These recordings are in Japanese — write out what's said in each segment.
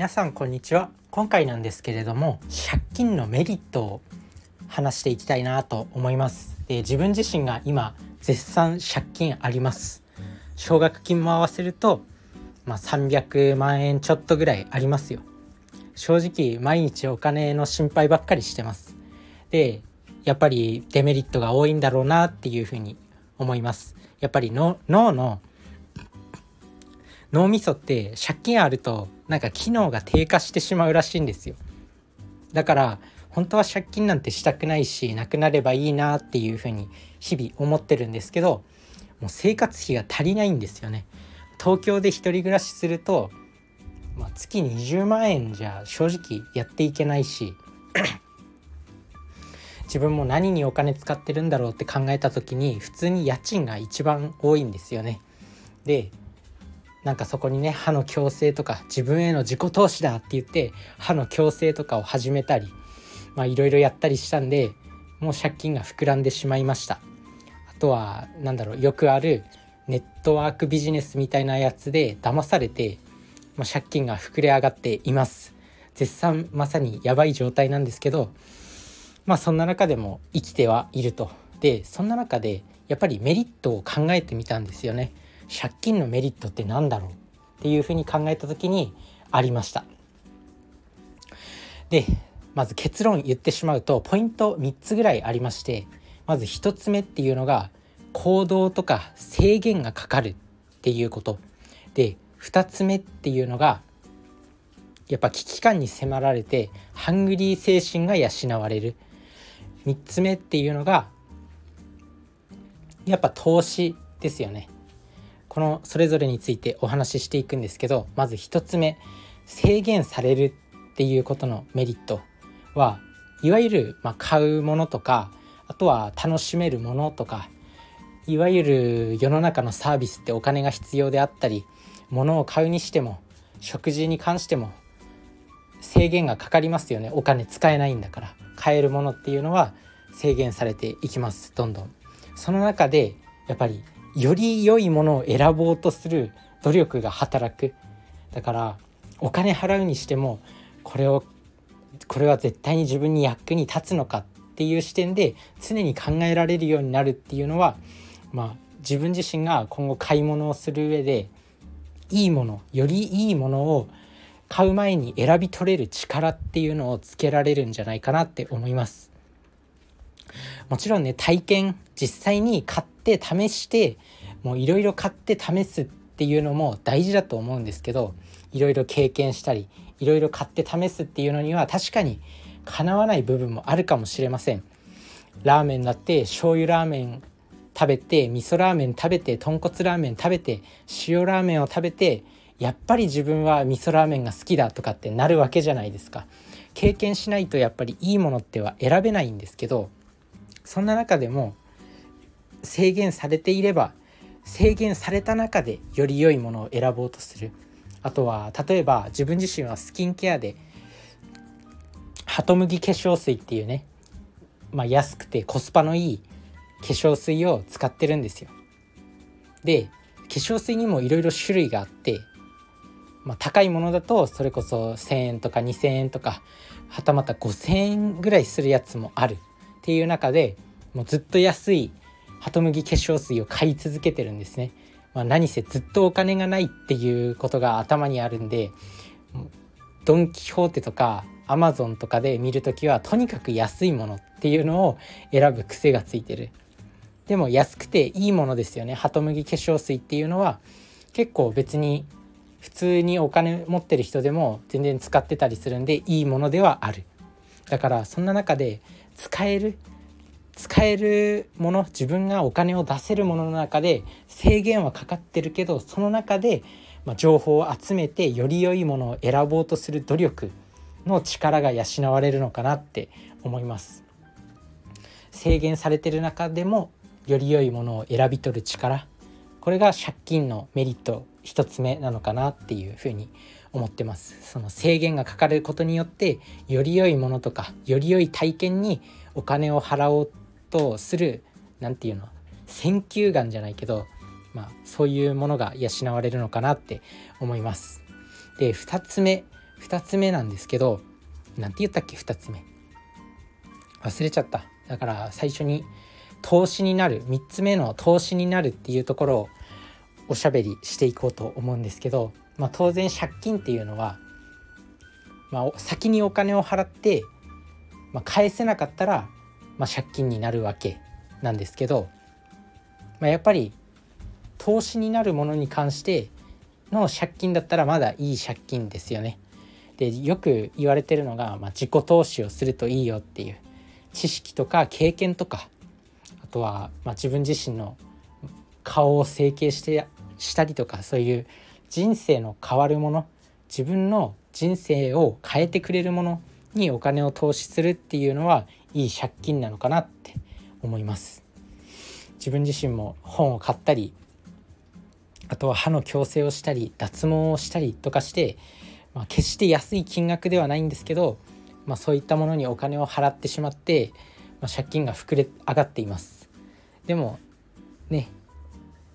皆さんこんにちは。今回なんですけれども借金のメリットを話していきたいなと思います。で自分自身が今絶賛借金あります。奨学金も合わせるとまあ、300万円ちょっとぐらいありますよ。正直毎日お金の心配ばっかりしてます。でやっぱりデメリットが多いんだろうなっていうふうに思います。やっぱり脳の脳みそって借金あるとなんか機能が低下してしまうらしいんですよだから本当は借金なんてしたくないしなくなればいいなっていうふうに日々思ってるんですけどもう生活費が足りないんですよね東京で1人暮らしすると、まあ、月20万円じゃ正直やっていけないし 自分も何にお金使ってるんだろうって考えた時に普通に家賃が一番多いんですよね。でなんかそこにね歯の矯正とか自分への自己投資だって言って歯の矯正とかを始めたりまあいろいろやったりしたんでもう借金が膨らんでしまいました。あとは何だろうよくあるネットワークビジネスみたいなやつで騙されて、まあ、借金が膨れ上がっています。絶賛まさにやばい状態なんですけどまあそんな中でも生きてはいると。でそんな中でやっぱりメリットを考えてみたんですよね。借金のメリットって何だろうっていうふうに考えた時にありました。でまず結論言ってしまうとポイント3つぐらいありましてまず1つ目っていうのが行動とか制限がかかるっていうこと。で2つ目っていうのがやっぱ危機感に迫られてハングリー精神が養われる。3つ目っていうのがやっぱ投資ですよね。このそれぞれについてお話ししていくんですけどまず1つ目制限されるっていうことのメリットはいわゆるま買うものとかあとは楽しめるものとかいわゆる世の中のサービスってお金が必要であったり物を買うにしても食事に関しても制限がかかりますよね。お金使えないんだから買えるものっていうのは制限されていきます。どんどん。その中でやっぱりより良いものを選ぼうとする努力が働く。だからお金払うにしてもこれをこれは絶対に自分に役に立つのかっていう視点で常に考えられるようになるっていうのはまあ、自分自身が今後買い物をする上でいいものよりいいものを買う前に選び取れる力っていうのをつけられるんじゃないかなって思います。もちろんね体験実際に買って試してもういろいろ買って試すっていうのも大事だと思うんですけどいろいろ経験したりいろいろ買って試すっていうのには確かにかなわない部分もあるかもしれません。ラーメンだって醤油ラーメン食べて味噌ラーメン食べて豚骨ラーメン食べて塩ラーメンを食べてやっぱり自分は味噌ラーメンが好きだとかってなるわけじゃないですか。経験しないとやっぱりいいものっては選べないんですけどそんな中でも制限されていれば制限された中でより良いものを選ぼうとするあとは例えば自分自身はスキンケアでハトムギ化粧水っていうね、まあ、安くてコスパのいい化粧水を使ってるんですよ。で化粧水にもいろいろ種類があって、まあ、高いものだとそれこそ1,000円とか2,000円とかはたまた5,000円ぐらいするやつもあるっていう中でもうずっと安いハトムギ化粧水を買い続けてるんですね。まあ、何せずっとお金がないっていうことが頭にあるんでドン・キホーテとかアマゾンとかで見る時はとにかく安いものっていうのを選ぶ癖がついてる。でも安くていいものですよね。ハトムギ化粧水っていうのは結構別に普通にお金持ってる人でも全然使ってたりするんでいいものではある。だからそんな中で使える使えるもの自分がお金を出せるものの中で制限はかかってるけどその中で、ま情報を集めてより良いものを選ぼうとする努力の力が養われるのかなって思います。制限されてる中でもより良いものを選び取る力これが借金のメリット1つ目なのかなっていうふうに思ってます。その制限がかかることによってより良いものとかより良い体験にお金を払おうとする何て言うの選球眼じゃないけどまあそういうものが養われるのかなって思います。で2つ目2つ目なんですけど何て言ったっけ2つ目。忘れちゃった。だから最初に投資になる3つ目の投資になるっていうところをおしゃべりしていこうと思うんですけど、まあ、当然借金っていうのは、まあ、先にお金を払って、まあ、返せなかったら、まあ、借金になるわけなんですけど、まあ、やっぱり投資になるものに関しての借金だったらまだいい借金ですよね。でよく言われてるのが、まあ、自己投資をするといいよっていう知識とか経験とかあとは、まあ、自分自身の顔を整形してしたりとかそういう人生の変わるもの自分の人生を変えてくれるものにお金を投資するっていうのはいい借金なのかなって思います。自分自身も本を買ったりあとは歯の矯正をしたり脱毛をしたりとかしてまあ、決して安い金額ではないんですけど、まあ、そういったものにお金を払ってしまって、まあ、借金が膨れ上がっています。でもね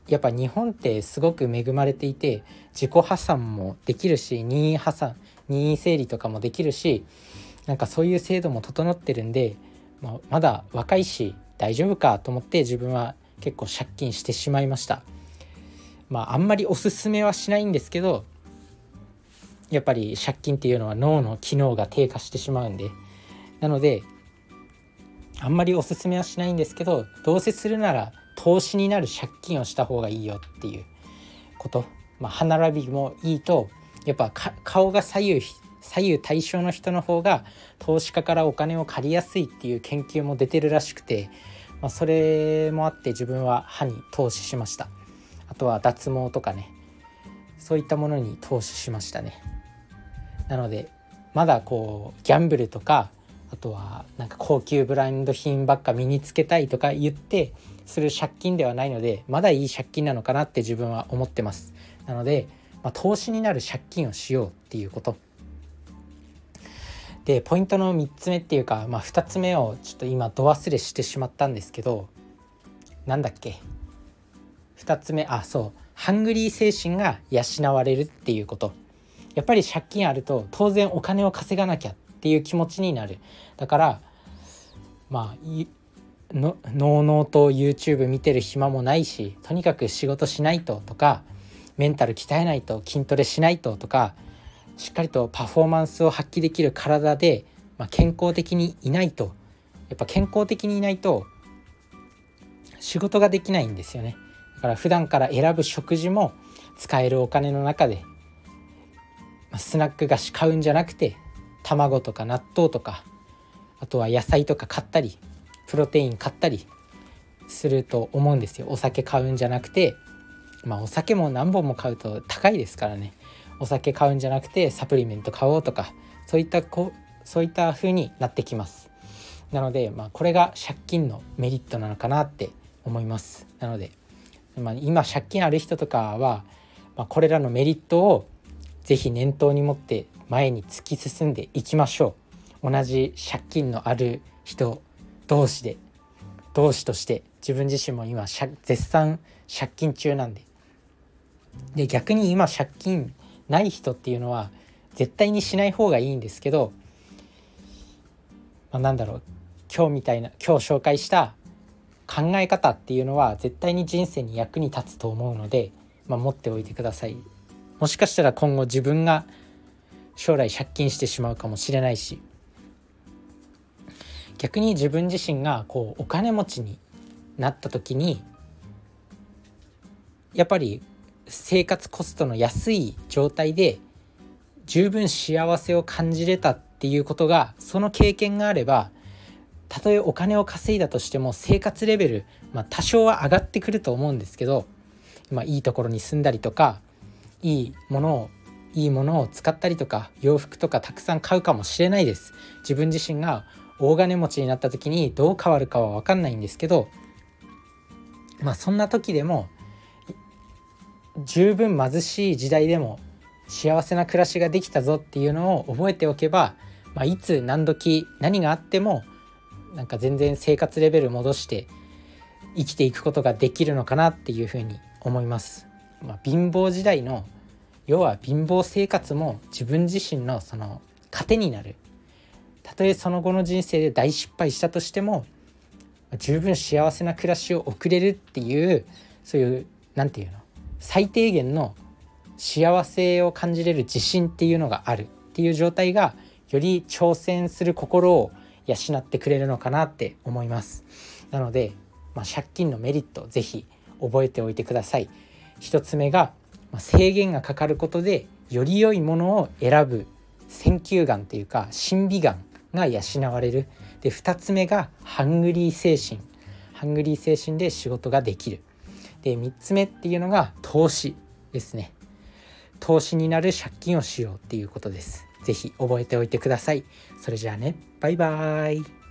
やっぱ日本ってすごく恵まれていて自己破産もできるし任意破産任意整理とかもできるしなんかそういう制度も整ってるんで、まあ、まだ若いし大丈夫かと思って自分は結構借金してしまいました。まああんまりおすすめはしないんですけどやっぱり借金っていうのは脳の機能が低下してしまうんで。なのであんまりおすすめはしないんですけどどうせするなら投資になる借金をした方がいいよっていうこと、まあ、歯並びもいいとやっぱ顔が左右左右対称の人の方が投資家からお金を借りやすいっていう研究も出てるらしくて、まあ、それもあって自分は歯に投資しました。あとは脱毛とかねそういったものに投資しましたね。なのでまだこうギャンブルとかあとはなんか高級ブランド品ばっか身につけたいとか言ってする借金ではないのでまだいい借金なのかなって自分は思ってます。なので、まあ、投資になる借金をしようっていうこと。でポイントの3つ目っていうか、まあ、2つ目をちょっと今ど忘れしてしまったんですけどなんだっけ？2つ目あそう。ハングリー精神が養われるっていうこと。やっぱり借金あると当然お金を稼がなきゃっていう気持ちになる。だからまあののうのうと YouTube 見てる暇もないしとにかく仕事しないととかメンタル鍛えないと筋トレしないととかしっかりとパフォーマンスを発揮できる体で、まあ、健康的にいないと。やっぱ健康的にいないと仕事ができないんですよね。だから普段から選ぶ食事も使えるお金の中でスナック菓子買うんじゃなくて卵とか納豆とかあとは野菜とか買ったりプロテイン買ったりすると思うんですよ。お酒買うんじゃなくてまあお酒も何本も買うと高いですからね。お酒買うんじゃなくてサプリメント買おうとかそういったこそういった風になってきます。なので、まあ、これが借金のメリットなのかなって思います。なので、まあ、今借金ある人とかは、まあ、これらのメリットを是非念頭に持って前に突き進んでいきましょう。同じ借金のある人同士で同士として自分自身も今絶賛借金中なんで。で逆に今借金ない人っていうのは絶対にしない方がいいんですけど、まあ、なんだろう今日みたいな今日紹介した考え方っていうのは絶対に人生に役に立つと思うので、まあ、持っておいてください。もしかしたら今後自分が将来借金してしまうかもしれないし逆に自分自身がこうお金持ちになった時にやっぱり生活コストの安い状態で十分幸せを感じれたっていうことがその経験があればたとえお金を稼いだとしても生活レベル、まあ、多少は上がってくると思うんですけど、まあ、いいところに住んだりとかいいものをいいものを使ったりとか洋服とかたくさん買うかもしれないです。自分自身が大金持ちになった時にどう変わるかは分かんないんですけどまあそんな時でも十分貧しい時代でも幸せな暮らしができたぞっていうのを覚えておけば、まあ、いつ何時何があってもなんか全然生活レベル戻して生きていくことができるのかなっていうふうに思います。まあ、貧乏時代の要は貧乏生活も自分自身のその糧になるたとえその後の人生で大失敗したとしても十分幸せな暮らしを送れるっていうそういう何て言うの？最低限の幸せを感じれる自信っていうのがあるっていう状態がより挑戦する心を養ってくれるのかなって思います。なので、まあ、借金のメリット是非覚えておいてください。1つ目がまあ制限がかかることでより良いものを選ぶ。選球眼っていうか審美眼が養われる。で2つ目がハングリー精神。ハングリー精神で仕事ができる。で3つ目っていうのが投資ですね。投資になる借金をしようっていうことです。是非覚えておいてください。それじゃあね。バイバーイ。